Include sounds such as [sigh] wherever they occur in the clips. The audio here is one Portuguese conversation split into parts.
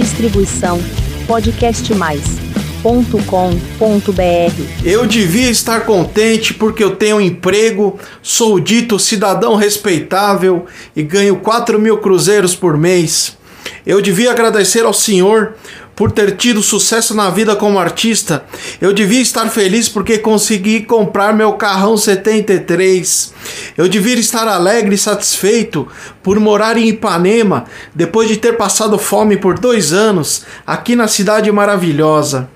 Distribuição podcastmais.com.br. Eu devia estar contente porque eu tenho um emprego, sou dito cidadão respeitável e ganho 4 mil cruzeiros por mês. Eu devia agradecer ao Senhor por ter tido sucesso na vida como artista. Eu devia estar feliz porque consegui comprar meu carrão 73. Eu devia estar alegre e satisfeito por morar em Ipanema depois de ter passado fome por dois anos aqui na cidade maravilhosa.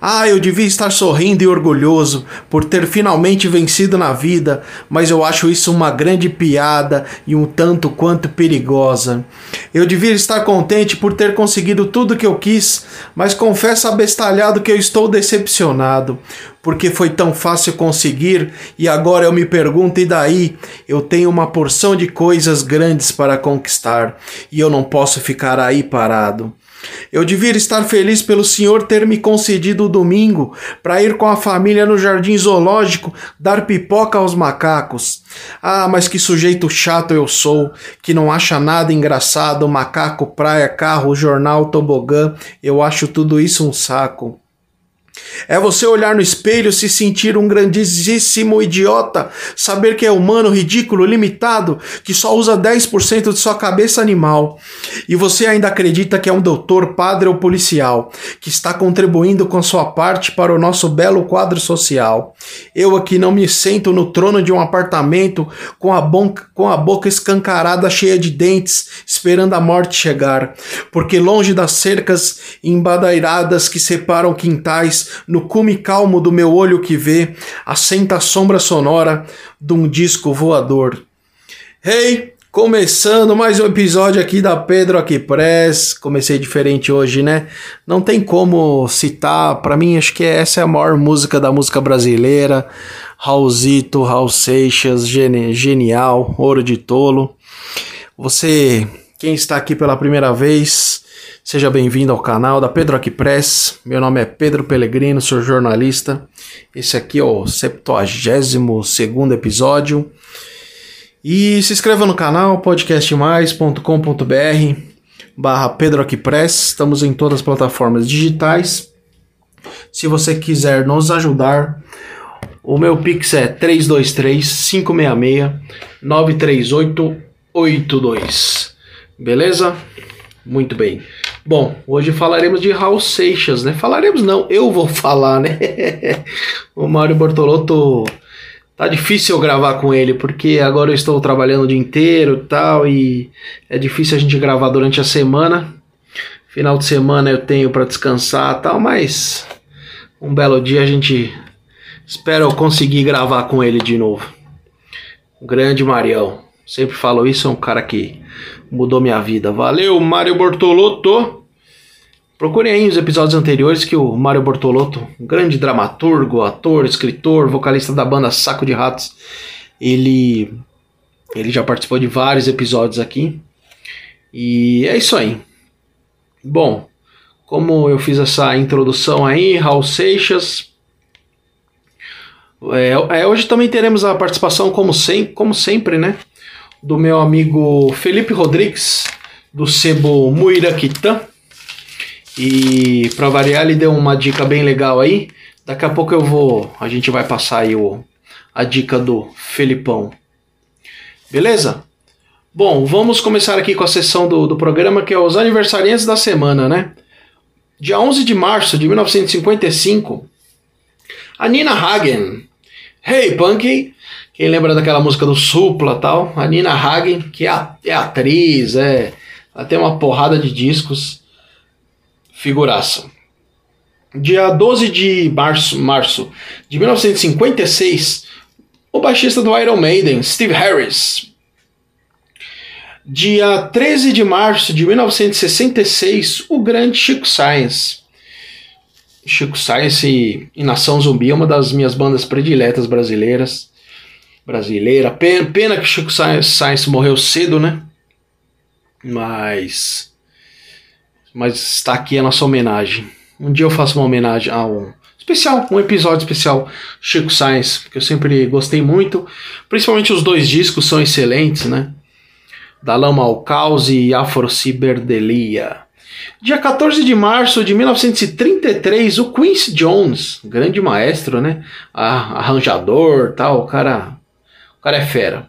Ah, eu devia estar sorrindo e orgulhoso por ter finalmente vencido na vida, mas eu acho isso uma grande piada e um tanto quanto perigosa. Eu devia estar contente por ter conseguido tudo que eu quis, mas confesso abestalhado que eu estou decepcionado, porque foi tão fácil conseguir e agora eu me pergunto: e daí? Eu tenho uma porção de coisas grandes para conquistar e eu não posso ficar aí parado. Eu devia estar feliz pelo Senhor ter me concedido o domingo para ir com a família no jardim zoológico dar pipoca aos macacos. Ah, mas que sujeito chato eu sou, que não acha nada engraçado, macaco, praia, carro, jornal, tobogã. Eu acho tudo isso um saco. É você olhar no espelho, se sentir um grandíssimo idiota, saber que é humano, ridículo, limitado, que só usa 10% de sua cabeça animal. E você ainda acredita que é um doutor, padre ou policial, que está contribuindo com sua parte para o nosso belo quadro social. Eu aqui não me sento no trono de um apartamento com a, com a boca escancarada cheia de dentes, esperando a morte chegar, porque longe das cercas embadairadas que separam quintais, no cume calmo do meu olho que vê, assenta a sombra sonora de um disco voador. Hey, começando mais um episódio aqui da Pedro Aqui Press. Comecei diferente hoje, né? Não tem como citar, para mim acho que essa é a maior música da música brasileira. Raulzito, Raul Seixas, genial, ouro de tolo. Você, quem está aqui pela primeira vez, Seja bem-vindo ao canal da Pedro Aqui Press. Meu nome é Pedro Pellegrino, sou jornalista. Esse aqui é o 72 episódio. E se inscreva no canal podcastmais.com.br barra Pedro Aqui Press. Estamos em todas as plataformas digitais. Se você quiser nos ajudar, o meu Pix é 323 566 93882. Beleza? Muito bem. Bom, hoje falaremos de Raul Seixas, né? Falaremos não, eu vou [laughs] falar, né? o Mário Bortolotto tá difícil eu gravar com ele porque agora eu estou trabalhando o dia inteiro, tal e é difícil a gente gravar durante a semana. Final de semana eu tenho para descansar, tal, mas um belo dia a gente espera eu conseguir gravar com ele de novo. O grande Marião. Sempre falo isso, é um cara que mudou minha vida. Valeu, Mário Bortolotto. Procurem aí os episódios anteriores que o Mário Bortolotto, um grande dramaturgo, ator, escritor, vocalista da banda Saco de Ratos, ele ele já participou de vários episódios aqui. E é isso aí. Bom, como eu fiz essa introdução aí, Raul Seixas. É, é, hoje também teremos a participação, como, sem, como sempre, né? Do meu amigo Felipe Rodrigues, do sebo Muiraquitã. E para variar, ele deu uma dica bem legal aí. Daqui a pouco eu vou, a gente vai passar aí o, a dica do Felipão. Beleza? Bom, vamos começar aqui com a sessão do, do programa que é os aniversariantes da semana, né? Dia 11 de março de 1955, a Nina Hagen. Hey, Punky! Quem lembra daquela música do Supla tal? A Nina Hagen, que é, é atriz, é, ela tem uma porrada de discos. Figuraça. Dia 12 de março, março de 1956, o baixista do Iron Maiden, Steve Harris. Dia 13 de março de 1966, o grande Chico Science. Chico Science e Nação Zumbi é uma das minhas bandas prediletas brasileiras. Brasileira. Pena, pena que Chico Science morreu cedo, né? Mas mas está aqui a nossa homenagem. Um dia eu faço uma homenagem a um especial, um episódio especial Chico Science, que eu sempre gostei muito. Principalmente os dois discos são excelentes, né? Da Lama ao Caos e Afrociberdelia. Dia 14 de março de 1933, o Quincy Jones, grande maestro, né? Arranjador, tal, o cara, o cara é fera.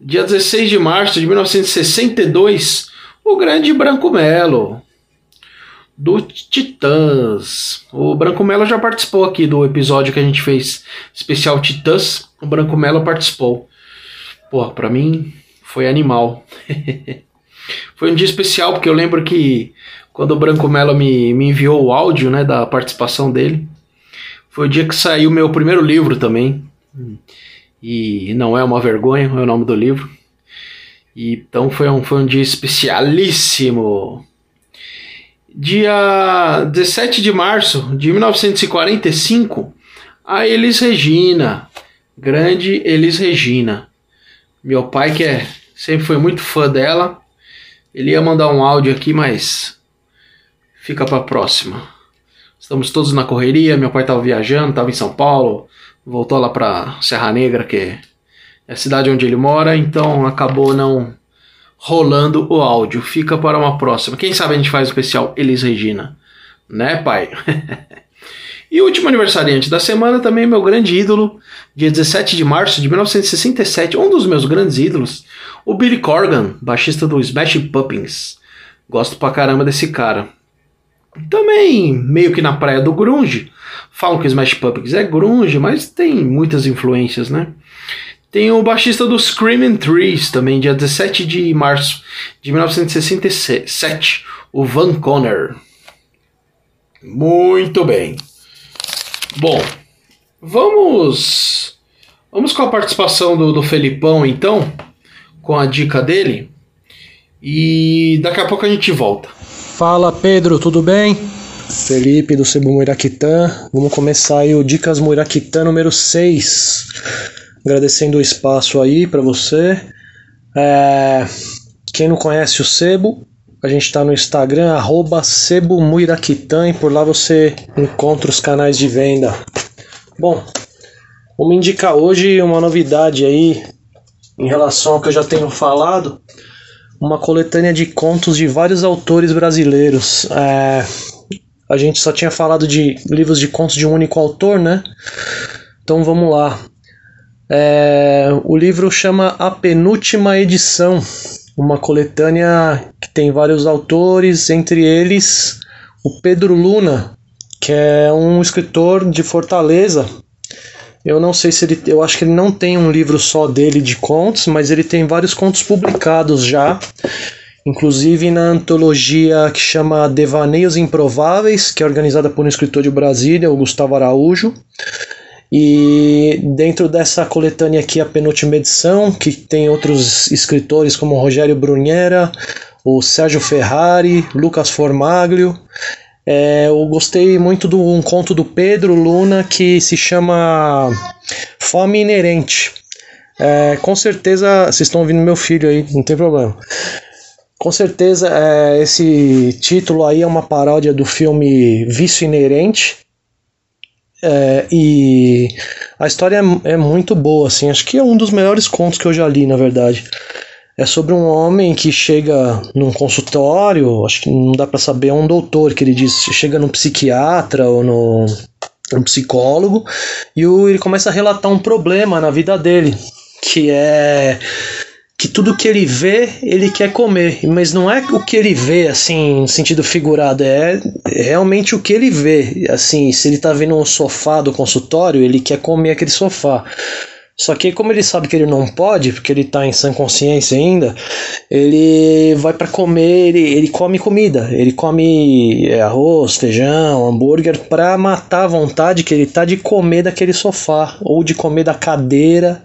Dia 16 de março de 1962, o grande Branco Melo, do Titãs. O Branco Melo já participou aqui do episódio que a gente fez especial Titãs. O Branco Melo participou. Pô, pra mim foi animal. [laughs] foi um dia especial porque eu lembro que quando o Branco Melo me, me enviou o áudio né, da participação dele, foi o dia que saiu meu primeiro livro também. E não é uma vergonha, é o nome do livro. E, então foi um, foi um dia especialíssimo. Dia 17 de março de 1945, a Elis Regina, grande Elis Regina. Meu pai, que é, sempre foi muito fã dela, ele ia mandar um áudio aqui, mas fica para próxima. Estamos todos na correria, meu pai estava viajando, estava em São Paulo, voltou lá para Serra Negra, que é a cidade onde ele mora, então acabou não rolando o áudio. Fica para uma próxima. Quem sabe a gente faz o especial Elis Regina, né, pai? [laughs] e o último aniversariante da semana também meu grande ídolo, dia 17 de março de 1967, um dos meus grandes ídolos, o Billy Corgan, baixista do Smashing Pumpkins. Gosto pra caramba desse cara. Também meio que na praia do grunge. Falam que Smash Pumpkins é grunge, mas tem muitas influências, né? Tem o baixista do Screaming Trees, também, dia 17 de março de 1967, o Van Conner. Muito bem. Bom, vamos vamos com a participação do, do Felipão, então, com a dica dele. E daqui a pouco a gente volta. Fala Pedro, tudo bem? Felipe do Cebu Muiraquitã. Vamos começar aí o Dicas Muiraquitã número 6 agradecendo o espaço aí para você. É, quem não conhece o Sebo, a gente está no Instagram, arroba e por lá você encontra os canais de venda. Bom, vamos indicar hoje uma novidade aí em relação ao que eu já tenho falado, uma coletânea de contos de vários autores brasileiros. É, a gente só tinha falado de livros de contos de um único autor, né? Então vamos lá. É, o livro chama A Penúltima Edição, uma coletânea que tem vários autores, entre eles o Pedro Luna, que é um escritor de Fortaleza. Eu não sei se ele. Eu acho que ele não tem um livro só dele de contos, mas ele tem vários contos publicados já. Inclusive na antologia que chama Devaneios Improváveis, que é organizada por um escritor de Brasília, o Gustavo Araújo. E dentro dessa coletânea aqui, a penúltima edição, que tem outros escritores como Rogério Brunera, o Sérgio Ferrari, Lucas Formaglio. É, eu gostei muito de um conto do Pedro Luna que se chama Fome Inerente. É, com certeza, vocês estão ouvindo meu filho aí, não tem problema. Com certeza, é, esse título aí é uma paródia do filme Vício Inerente, é, e a história é, é, muito boa, assim, acho que é um dos melhores contos que eu já li, na verdade. É sobre um homem que chega num consultório, acho que não dá para saber, é um doutor que ele diz, chega num psiquiatra ou no, um psicólogo, e o, ele começa a relatar um problema na vida dele, que é que tudo que ele vê, ele quer comer. Mas não é o que ele vê, assim, no sentido figurado, é realmente o que ele vê. Assim, se ele tá vendo um sofá do consultório, ele quer comer aquele sofá. Só que como ele sabe que ele não pode, porque ele tá em sã consciência ainda, ele vai para comer, ele, ele come comida, ele come é, arroz, feijão, hambúrguer para matar a vontade que ele tá de comer daquele sofá ou de comer da cadeira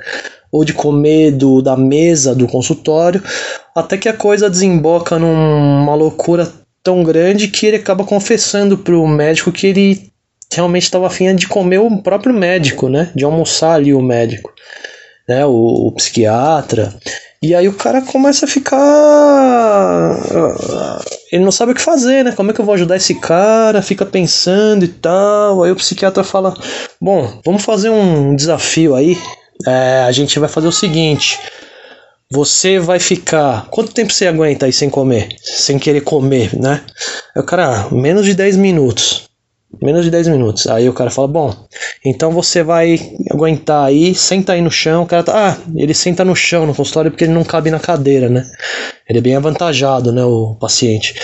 ou de comer do, da mesa do consultório, até que a coisa desemboca numa loucura tão grande que ele acaba confessando para o médico que ele realmente estava afim de comer o próprio médico, né? De almoçar ali o médico, né? O, o psiquiatra. E aí o cara começa a ficar. Ele não sabe o que fazer, né? Como é que eu vou ajudar esse cara? Fica pensando e tal. Aí o psiquiatra fala: Bom, vamos fazer um desafio aí é, a gente vai fazer o seguinte. Você vai ficar. Quanto tempo você aguenta aí sem comer? Sem querer comer, né? Aí o cara, ah, menos de 10 minutos. Menos de 10 minutos. Aí o cara fala: Bom, então você vai aguentar aí, senta aí no chão. O cara tá. Ah, ele senta no chão no consultório porque ele não cabe na cadeira, né? Ele é bem avantajado, né? O paciente.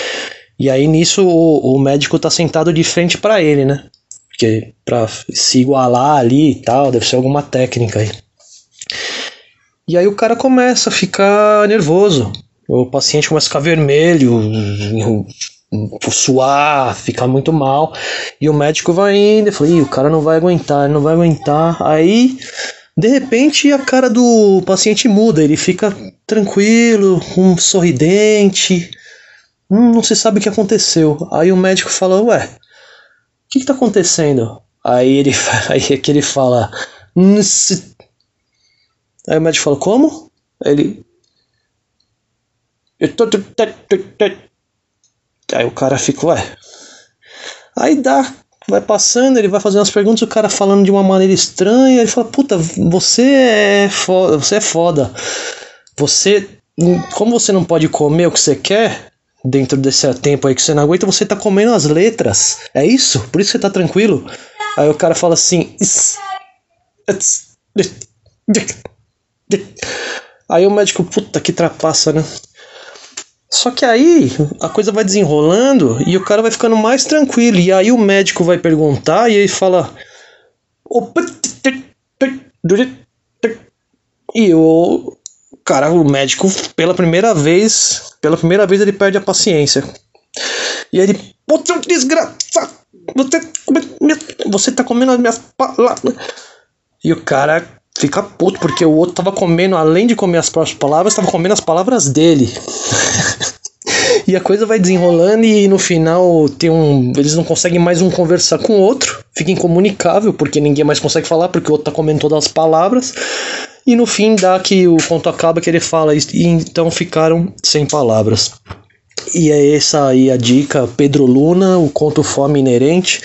E aí nisso o, o médico tá sentado de frente para ele, né? Porque pra se igualar ali e tal, deve ser alguma técnica aí. E aí o cara começa a ficar nervoso. O paciente começa a ficar vermelho, suar, ficar muito mal. E o médico vai indo, e fala, o cara não vai aguentar, não vai aguentar. Aí, de repente, a cara do paciente muda, ele fica tranquilo, um sorridente. Hum, não se sabe o que aconteceu. Aí o médico fala, ué, que, que tá acontecendo? Aí ele [laughs] aí é que ele fala. Aí o médico fala, como? Aí ele. Aí o cara fica, ué. Aí dá, vai passando, ele vai fazendo as perguntas, o cara falando de uma maneira estranha, ele fala, puta, você é foda, você é foda. Você. Como você não pode comer o que você quer, dentro desse tempo aí que você não aguenta, você tá comendo as letras. É isso? Por isso você tá tranquilo? Aí o cara fala assim. Aí o médico, puta que trapaça, né? Só que aí a coisa vai desenrolando e o cara vai ficando mais tranquilo. E aí o médico vai perguntar e ele fala. E o cara, o médico, pela primeira vez, pela primeira vez ele perde a paciência. E ele, você é um desgraçado, você, você tá comendo as minhas palavras. E o cara fica puto, porque o outro tava comendo, além de comer as próprias palavras, tava comendo as palavras dele. [laughs] [laughs] e a coisa vai desenrolando e no final tem um. Eles não conseguem mais um conversar com o outro. Fica incomunicável, porque ninguém mais consegue falar, porque o outro tá comendo todas as palavras. E no fim dá que o conto acaba que ele fala, e então ficaram sem palavras. E é essa aí a dica, Pedro Luna, o conto Fome Inerente,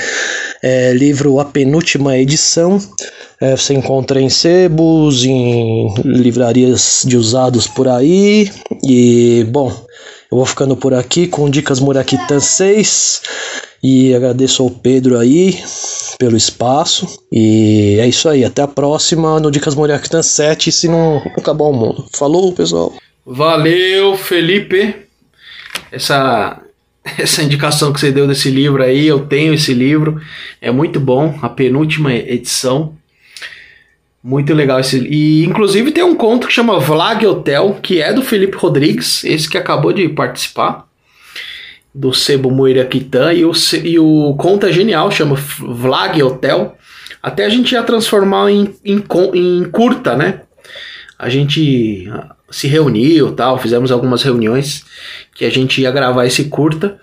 é, livro A Penúltima Edição. É, você encontra em sebos, em livrarias de usados por aí. E, bom, eu vou ficando por aqui com Dicas Muraquitã 6. E agradeço ao Pedro aí pelo espaço. E é isso aí. Até a próxima no Dicas Muraquitã 7, se não acabar o mundo. Falou, pessoal. Valeu, Felipe. Essa essa indicação que você deu desse livro aí, eu tenho esse livro, é muito bom, a penúltima edição. Muito legal esse. E inclusive tem um conto que chama Vlag Hotel, que é do Felipe Rodrigues, esse que acabou de participar do Sebo Moiraquitã, e o, e o conto é genial, chama Vlag Hotel. Até a gente ia transformar em, em, em curta, né? A gente se reuniu tal, fizemos algumas reuniões que a gente ia gravar esse curta.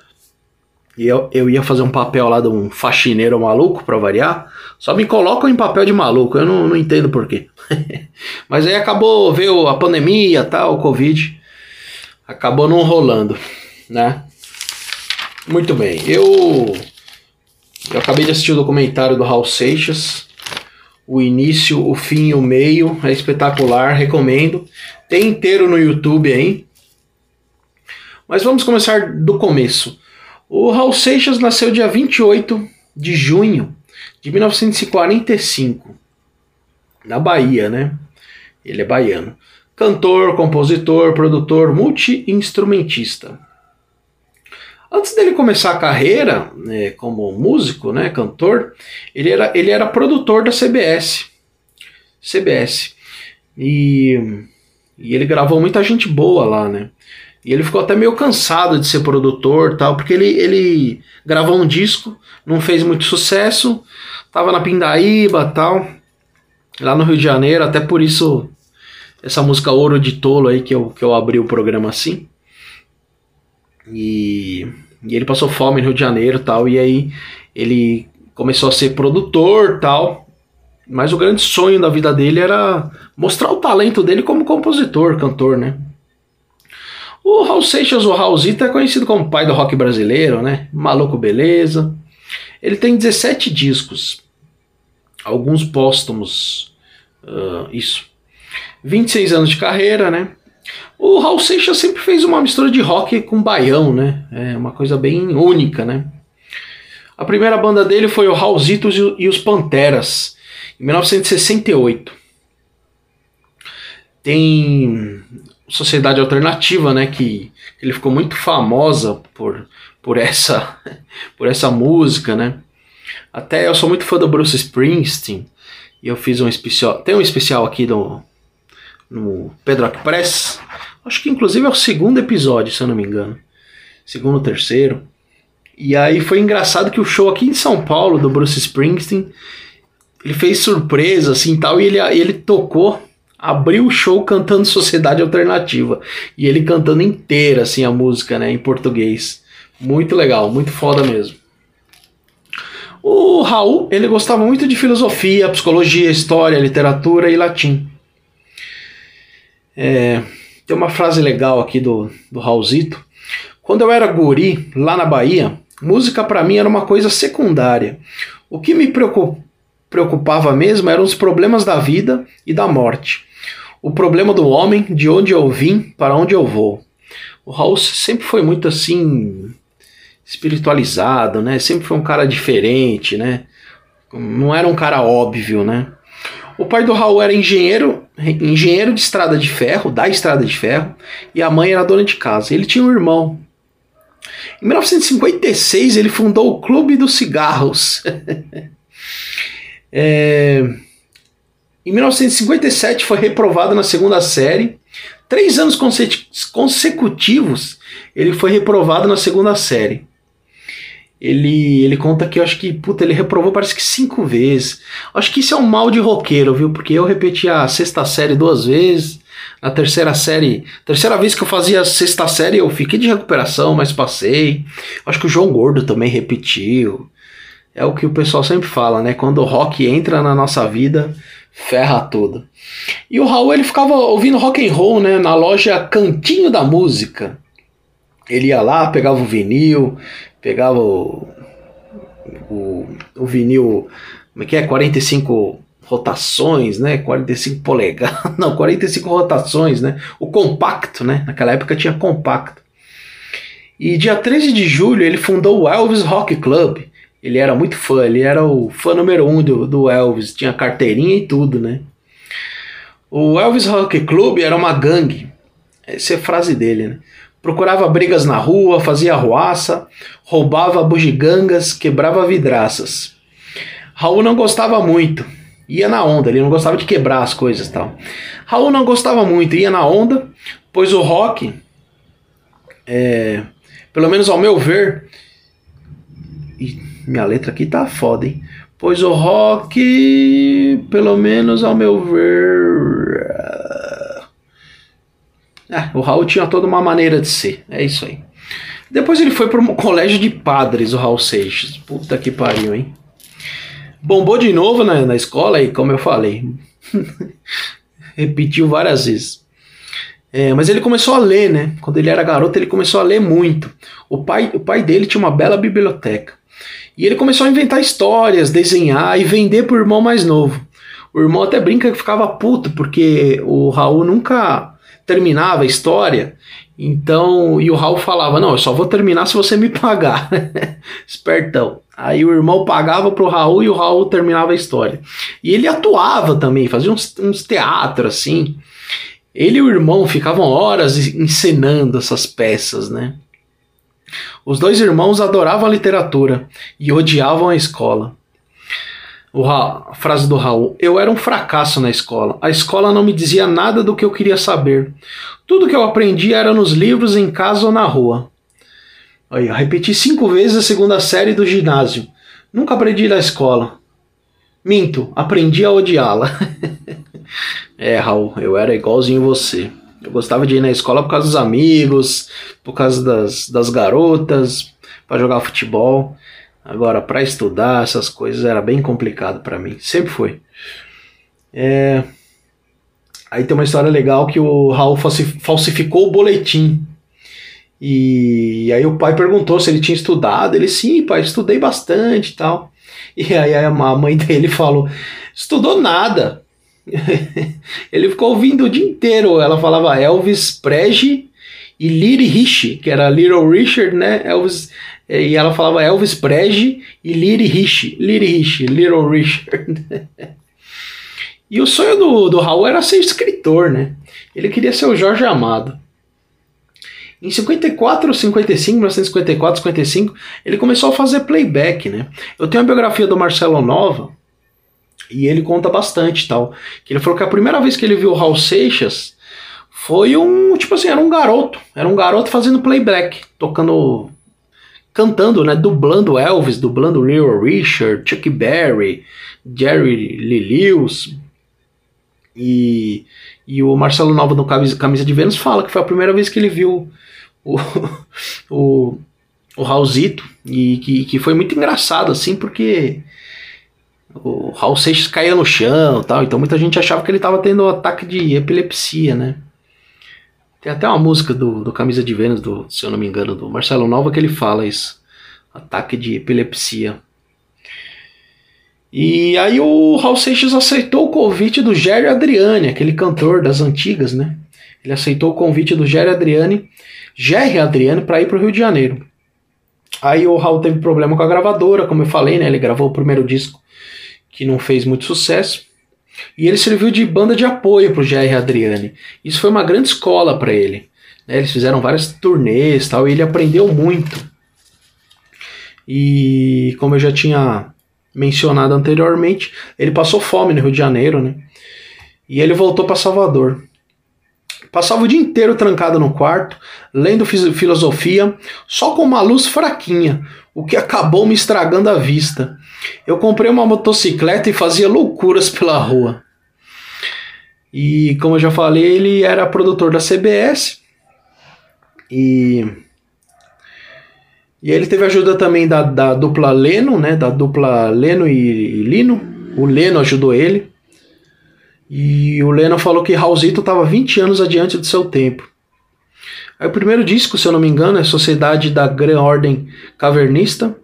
E eu, eu ia fazer um papel lá de um faxineiro maluco, pra variar. Só me colocam em papel de maluco, eu não, não entendo porquê. [laughs] Mas aí acabou, veio a pandemia tal, o Covid. Acabou não rolando, né? Muito bem, eu, eu acabei de assistir o documentário do Raul Seixas. O início, o fim e o meio é espetacular, recomendo. Tem inteiro no YouTube aí. Mas vamos começar do começo. O Raul Seixas nasceu dia 28 de junho de 1945, na Bahia, né? Ele é baiano. Cantor, compositor, produtor, multi-instrumentista. Antes dele começar a carreira né, como músico, né, cantor, ele era, ele era produtor da CBS. CBS. E, e ele gravou muita gente boa lá, né? E ele ficou até meio cansado de ser produtor tal, porque ele, ele gravou um disco, não fez muito sucesso, tava na Pindaíba tal, lá no Rio de Janeiro, até por isso essa música Ouro de Tolo aí que eu, que eu abri o programa assim. E, e ele passou fome no Rio de Janeiro tal, e aí ele começou a ser produtor tal. Mas o grande sonho da vida dele era mostrar o talento dele como compositor, cantor, né? O Raul Seixas, o Raulzito, é conhecido como pai do rock brasileiro, né? Maluco Beleza. Ele tem 17 discos, alguns póstumos, uh, isso. 26 anos de carreira, né? O Raul Seixas sempre fez uma mistura de rock com baião, né? É uma coisa bem única, né? A primeira banda dele foi o Raulzitos e os Panteras, em 1968. Tem Sociedade Alternativa, né? Que ele ficou muito famosa por, por, essa, [laughs] por essa música, né? Até eu sou muito fã do Bruce Springsteen. E eu fiz um especial. Tem um especial aqui no, no Pedro Press. Acho que inclusive é o segundo episódio, se eu não me engano. Segundo terceiro. E aí foi engraçado que o show aqui em São Paulo, do Bruce Springsteen, ele fez surpresa assim tal, e ele, ele tocou, abriu o show cantando Sociedade Alternativa. E ele cantando inteira assim a música, né, em português. Muito legal, muito foda mesmo. O Raul, ele gostava muito de filosofia, psicologia, história, literatura e latim. É, tem uma frase legal aqui do, do Raulzito. Quando eu era guri, lá na Bahia, música para mim era uma coisa secundária. O que me preocupava mesmo eram os problemas da vida e da morte. O problema do homem, de onde eu vim, para onde eu vou. O Raul sempre foi muito assim espiritualizado, né? Sempre foi um cara diferente, né? Não era um cara óbvio, né? O pai do Raul era engenheiro, engenheiro de estrada de ferro, da estrada de ferro, e a mãe era dona de casa. Ele tinha um irmão. Em 1956 ele fundou o Clube dos Cigarros. [laughs] é... Em 1957 foi reprovado na segunda série. Três anos consecutivos ele foi reprovado na segunda série ele, ele conta que eu acho que, puta, ele reprovou parece que cinco vezes. Acho que isso é um mal de roqueiro, viu? Porque eu repeti a sexta série duas vezes. Na terceira série, terceira vez que eu fazia a sexta série, eu fiquei de recuperação, mas passei. Acho que o João Gordo também repetiu. É o que o pessoal sempre fala, né? Quando o rock entra na nossa vida, ferra tudo. E o Raul ele ficava ouvindo rock and roll, né? Na loja Cantinho da Música. Ele ia lá, pegava o vinil, pegava o, o, o vinil, como é que é? 45 rotações, né? 45 polegadas, [laughs] não, 45 rotações, né? O compacto, né? Naquela época tinha compacto. E dia 13 de julho ele fundou o Elvis Rock Club. Ele era muito fã, ele era o fã número um do, do Elvis, tinha carteirinha e tudo, né? O Elvis Rock Club era uma gangue. Essa é a frase dele, né? Procurava brigas na rua, fazia arruaça, roubava bugigangas, quebrava vidraças. Raul não gostava muito, ia na onda, ele não gostava de quebrar as coisas tal. Raul não gostava muito, ia na onda, pois o rock, é, pelo menos ao meu ver, minha letra aqui tá foda, hein? Pois o rock, pelo menos ao meu ver, é, o Raul tinha toda uma maneira de ser. É isso aí. Depois ele foi para um colégio de padres, o Raul Seixas. Puta que pariu, hein? Bombou de novo na, na escola e, como eu falei, [laughs] repetiu várias vezes. É, mas ele começou a ler, né? Quando ele era garoto, ele começou a ler muito. O pai, o pai dele tinha uma bela biblioteca. E ele começou a inventar histórias, desenhar e vender pro irmão mais novo. O irmão até brinca que ficava puto, porque o Raul nunca terminava a história. Então, e o Raul falava: Não, eu só vou terminar se você me pagar. [laughs] Espertão. Aí o irmão pagava pro Raul e o Raul terminava a história. E ele atuava também, fazia uns, uns teatros assim. Ele e o irmão ficavam horas encenando essas peças, né? Os dois irmãos adoravam a literatura e odiavam a escola. Ra... a frase do Raul: Eu era um fracasso na escola. A escola não me dizia nada do que eu queria saber. Tudo que eu aprendi era nos livros, em casa ou na rua. Aí, eu repeti cinco vezes a segunda série do ginásio. Nunca aprendi na escola. Minto, aprendi a odiá-la. [laughs] é, Raul, eu era igualzinho você. Eu gostava de ir na escola por causa dos amigos, por causa das, das garotas, para jogar futebol. Agora, para estudar essas coisas era bem complicado para mim, sempre foi. É... Aí tem uma história legal que o Raul falsificou o boletim. E aí o pai perguntou se ele tinha estudado. Ele, sim, pai, estudei bastante e tal. E aí a mãe dele falou: estudou nada. [laughs] ele ficou ouvindo o dia inteiro. Ela falava Elvis Presley e Little Rich, que era Little Richard, né? Elvis, e ela falava Elvis Presley e Little Rich, Little Rich, Little Richard. [laughs] e o sonho do, do Raul era ser escritor, né? Ele queria ser o Jorge Amado. Em 54 ou 55, 1954, 55, ele começou a fazer playback, né? Eu tenho a biografia do Marcelo Nova e ele conta bastante tal. Que ele falou que a primeira vez que ele viu o Raul Seixas foi um, tipo assim, era um garoto, era um garoto fazendo playback, tocando cantando, né, dublando Elvis, dublando Little Richard, Chuck Berry, Jerry Lee Lewis. E, e o Marcelo Nova no Camisa, Camisa de Vênus fala que foi a primeira vez que ele viu o, [laughs] o, o Raulzito e que, que foi muito engraçado assim, porque o Raul Seixas caía no chão tal, então muita gente achava que ele estava tendo um ataque de epilepsia, né? Tem até uma música do, do Camisa de Vênus, do, se eu não me engano, do Marcelo Nova, que ele fala isso. Ataque de epilepsia. E aí o Raul Seixas aceitou o convite do Gério Adriani, aquele cantor das antigas, né? Ele aceitou o convite do Gério Adriani, Jerry Adriani, para ir para o Rio de Janeiro. Aí o Raul teve problema com a gravadora, como eu falei, né? Ele gravou o primeiro disco que não fez muito sucesso. E ele serviu de banda de apoio para o J.R. Adriani. Isso foi uma grande escola para ele. Né? Eles fizeram várias turnês tal, e ele aprendeu muito. E como eu já tinha mencionado anteriormente, ele passou fome no Rio de Janeiro, né? E ele voltou para Salvador. Passava o dia inteiro trancado no quarto, lendo filosofia, só com uma luz fraquinha, o que acabou me estragando a vista. Eu comprei uma motocicleta e fazia loucuras pela rua. E como eu já falei, ele era produtor da CBS. E, e ele teve ajuda também da, da dupla Leno, né? Da dupla Leno e, e Lino. O Leno ajudou ele. E o Leno falou que Raulzito estava 20 anos adiante do seu tempo. Aí o primeiro disco, se eu não me engano, é Sociedade da Gran Ordem Cavernista,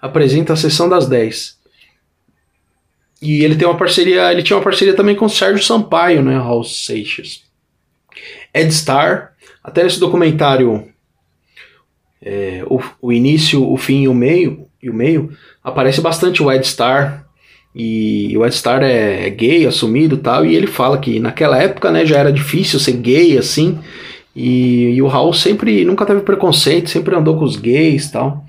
apresenta a Sessão das 10. E ele tem uma parceria, ele tinha uma parceria também com o Sérgio Sampaio, né, Raul Seixas. Ed Star, até nesse documentário é, o, o início, o fim e o meio, e o meio, aparece bastante o Ed Star, e o Ed Star é, é gay, assumido tal, e ele fala que naquela época, né, já era difícil ser gay, assim, e, e o Raul sempre, nunca teve preconceito, sempre andou com os gays tal.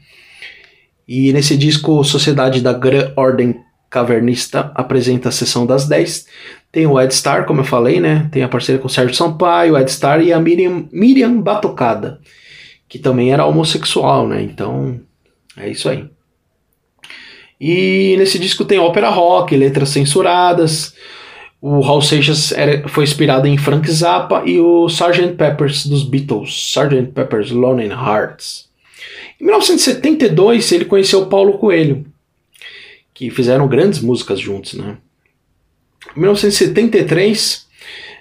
E nesse disco Sociedade da Gran Ordem Cavernista apresenta a sessão das 10. Tem o Ed Star, como eu falei, né? Tem a parceria com o Sérgio Sampaio, o Ed Star e a Miriam, Miriam Batucada, que também era homossexual, né? Então, é isso aí. E nesse disco tem ópera rock, letras censuradas. O Hal Seixas era, foi inspirado em Frank Zappa e o Sgt. Peppers dos Beatles, Sgt. Pepper's Lonely Hearts. Em 1972 ele conheceu Paulo Coelho, que fizeram grandes músicas juntos, né? Em 1973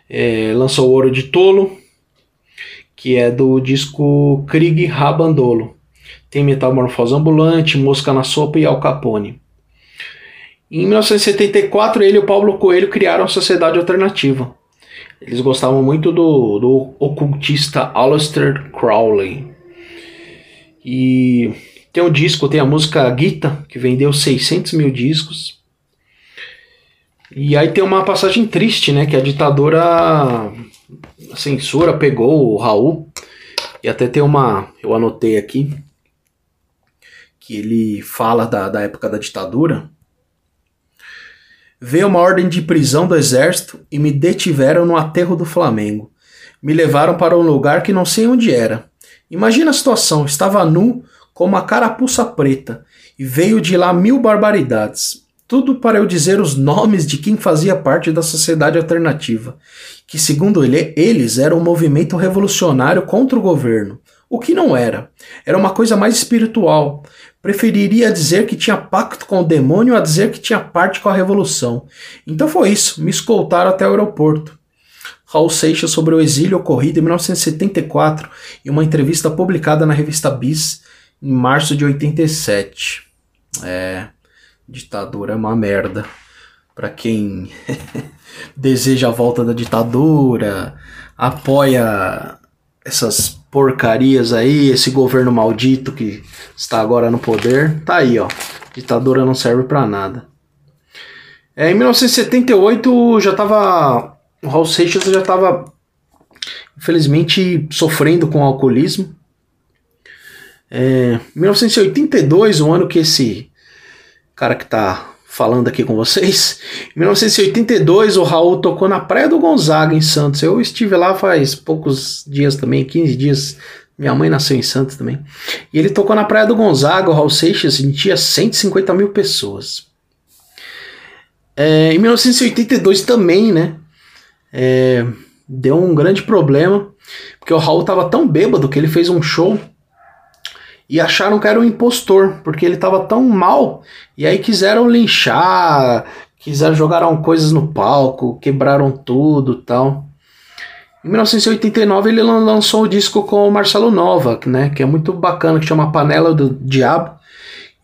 é, lançou Ouro de Tolo, que é do disco Krieg Rabandolo. Tem Metamorfose Ambulante, Mosca na Sopa e Al Capone. Em 1974, ele e o Paulo Coelho criaram a Sociedade Alternativa. Eles gostavam muito do, do ocultista Aleister Crowley. E tem um disco, tem a música Gita, que vendeu 600 mil discos. E aí tem uma passagem triste, né? Que a ditadura, a censura pegou o Raul. E até tem uma, eu anotei aqui, que ele fala da, da época da ditadura Veio uma ordem de prisão do exército e me detiveram no aterro do Flamengo. Me levaram para um lugar que não sei onde era. Imagina a situação: estava nu, com uma carapuça preta, e veio de lá mil barbaridades. Tudo para eu dizer os nomes de quem fazia parte da sociedade alternativa, que, segundo ele, eles eram um movimento revolucionário contra o governo. O que não era. Era uma coisa mais espiritual. Preferiria dizer que tinha pacto com o demônio a dizer que tinha parte com a revolução. Então foi isso, me escoltaram até o aeroporto. Raul Seixas sobre o exílio ocorrido em 1974 em uma entrevista publicada na revista Bis em março de 87. É, ditadura é uma merda. Para quem [laughs] deseja a volta da ditadura, apoia essas porcarias aí, esse governo maldito que está agora no poder. Tá aí, ó. Ditadura não serve para nada. É, em 1978 já tava. O Raul Seixas já tava, infelizmente, sofrendo com alcoolismo. É, 1982, o ano que esse cara que tá falando aqui com vocês. Em 1982, o Raul tocou na Praia do Gonzaga, em Santos. Eu estive lá faz poucos dias também, 15 dias. Minha mãe nasceu em Santos também. E ele tocou na Praia do Gonzaga, o Raul Seixas, e tinha 150 mil pessoas. É, em 1982 também, né? É, deu um grande problema, porque o Raul estava tão bêbado que ele fez um show e acharam que era um impostor, porque ele estava tão mal, e aí quiseram linchar, quiseram jogaram coisas no palco, quebraram tudo, tal. Em 1989 ele lançou o disco com o Marcelo Nova, né, que é muito bacana, que chama Panela do Diabo.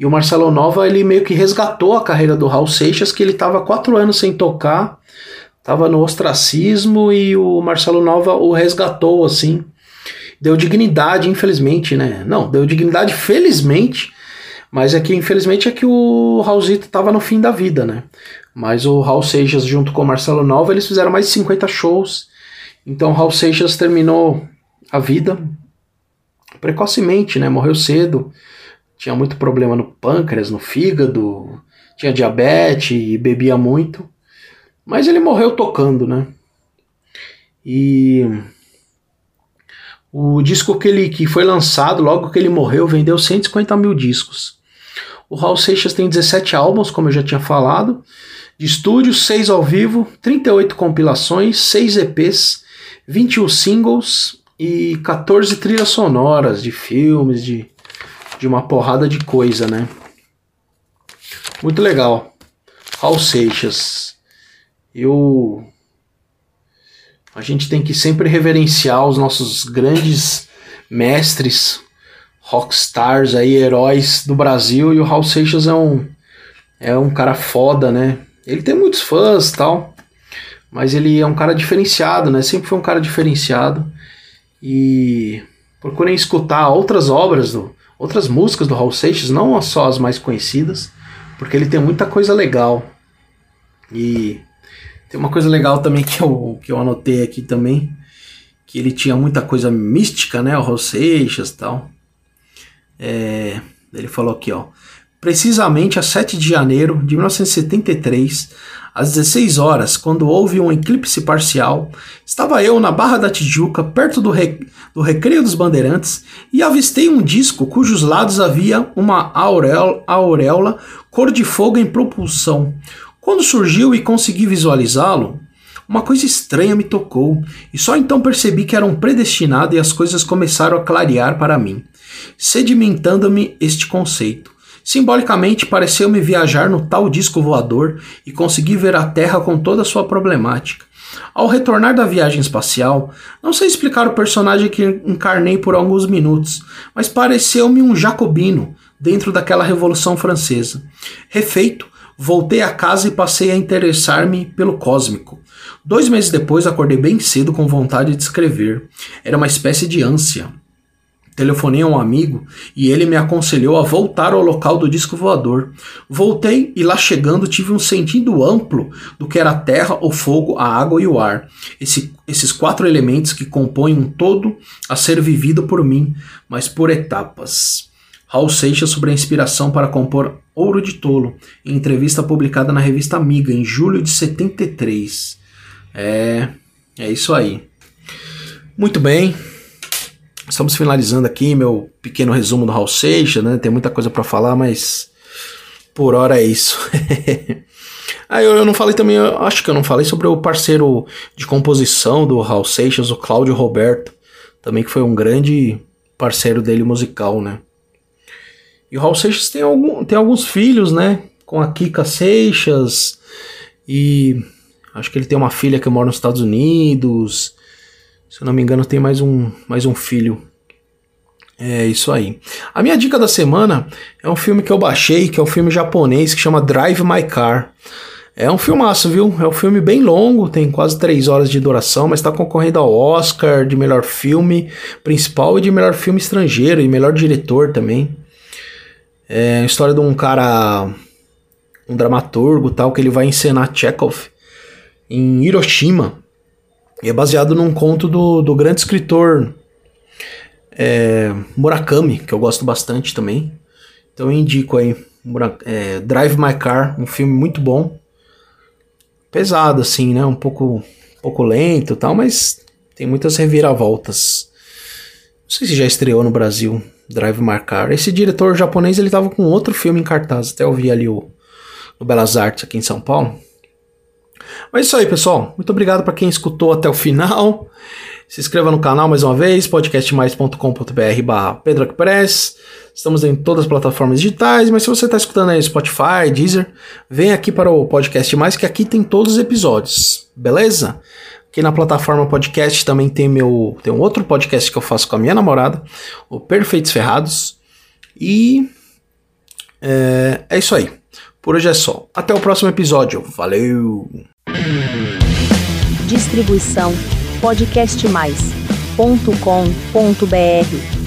E o Marcelo Nova ele meio que resgatou a carreira do Raul Seixas, que ele estava quatro anos sem tocar, estava no ostracismo e o Marcelo Nova o resgatou assim deu dignidade, infelizmente, né? Não, deu dignidade, felizmente, mas é que, infelizmente, é que o Raulzito tava no fim da vida, né? Mas o Raul Seixas, junto com o Marcelo Nova, eles fizeram mais de 50 shows. Então o Raul Seixas terminou a vida precocemente, né? Morreu cedo. Tinha muito problema no pâncreas, no fígado, tinha diabetes e bebia muito. Mas ele morreu tocando, né? E o disco que, ele, que foi lançado logo que ele morreu vendeu 150 mil discos. O Raul Seixas tem 17 álbuns, como eu já tinha falado, de estúdio, 6 ao vivo, 38 compilações, 6 EPs, 21 singles e 14 trilhas sonoras de filmes, de, de uma porrada de coisa, né? Muito legal. Raul Seixas. Eu a gente tem que sempre reverenciar os nossos grandes mestres, rockstars aí, heróis do Brasil, e o Raul Seixas é um, é um cara foda, né? Ele tem muitos fãs tal, mas ele é um cara diferenciado, né? Sempre foi um cara diferenciado. E procurem escutar outras obras, do, outras músicas do Raul Seixas, não só as mais conhecidas, porque ele tem muita coisa legal. E tem uma coisa legal também que eu, que eu anotei aqui também, que ele tinha muita coisa mística, né? O Seixas e tal. É, ele falou aqui, ó. Precisamente a 7 de janeiro de 1973, às 16 horas, quando houve um eclipse parcial, estava eu na Barra da Tijuca, perto do, do Recreio dos Bandeirantes, e avistei um disco cujos lados havia uma auréola cor de fogo em propulsão, quando surgiu e consegui visualizá-lo, uma coisa estranha me tocou, e só então percebi que era um predestinado e as coisas começaram a clarear para mim, sedimentando-me este conceito. Simbolicamente, pareceu-me viajar no tal disco voador e consegui ver a Terra com toda a sua problemática. Ao retornar da viagem espacial, não sei explicar o personagem que encarnei por alguns minutos, mas pareceu-me um jacobino dentro daquela Revolução Francesa. Refeito, Voltei a casa e passei a interessar-me pelo cósmico. Dois meses depois, acordei bem cedo com vontade de escrever. Era uma espécie de ânsia. Telefonei a um amigo e ele me aconselhou a voltar ao local do disco voador. Voltei e lá chegando tive um sentido amplo do que era a terra, o fogo, a água e o ar. Esse, esses quatro elementos que compõem um todo a ser vivido por mim, mas por etapas. Raul Seixas sobre a inspiração para compor Ouro de Tolo, em entrevista publicada na revista Amiga, em julho de 73. É, é isso aí. Muito bem. Estamos finalizando aqui meu pequeno resumo do Raul Seixas, né? Tem muita coisa para falar, mas por hora é isso. [laughs] ah, eu, não falei também, acho que eu não falei sobre o parceiro de composição do Raul Seixas, o Cláudio Roberto, também que foi um grande parceiro dele musical, né? E o Raul Seixas tem, algum, tem alguns filhos, né? Com a Kika Seixas. E acho que ele tem uma filha que mora nos Estados Unidos. Se eu não me engano, tem mais um, mais um filho. É isso aí. A minha dica da semana é um filme que eu baixei, que é um filme japonês que chama Drive My Car. É um filmaço, viu? É um filme bem longo, tem quase três horas de duração, mas está concorrendo ao Oscar de melhor filme principal e de melhor filme estrangeiro e melhor diretor também. É a história de um cara, um dramaturgo tal, que ele vai encenar Chekhov em Hiroshima. E é baseado num conto do, do grande escritor é, Murakami, que eu gosto bastante também. Então eu indico aí é, Drive My Car, um filme muito bom pesado, assim, né? Um pouco, um pouco lento tal, mas tem muitas reviravoltas. Não sei se já estreou no Brasil, Drive Marcar. Esse diretor japonês, ele tava com outro filme em cartaz, até eu vi ali o, no Belas Artes aqui em São Paulo. Mas é isso aí, pessoal. Muito obrigado para quem escutou até o final. Se inscreva no canal mais uma vez, podcastmais.com.br barra Express. Estamos em todas as plataformas digitais, mas se você está escutando aí Spotify, Deezer, vem aqui para o Podcast Mais, que aqui tem todos os episódios, beleza? Aqui na plataforma podcast também tem meu tem um outro podcast que eu faço com a minha namorada, o Perfeitos Ferrados. E é, é isso aí. Por hoje é só. Até o próximo episódio. Valeu! Distribuição podcastmais.com.br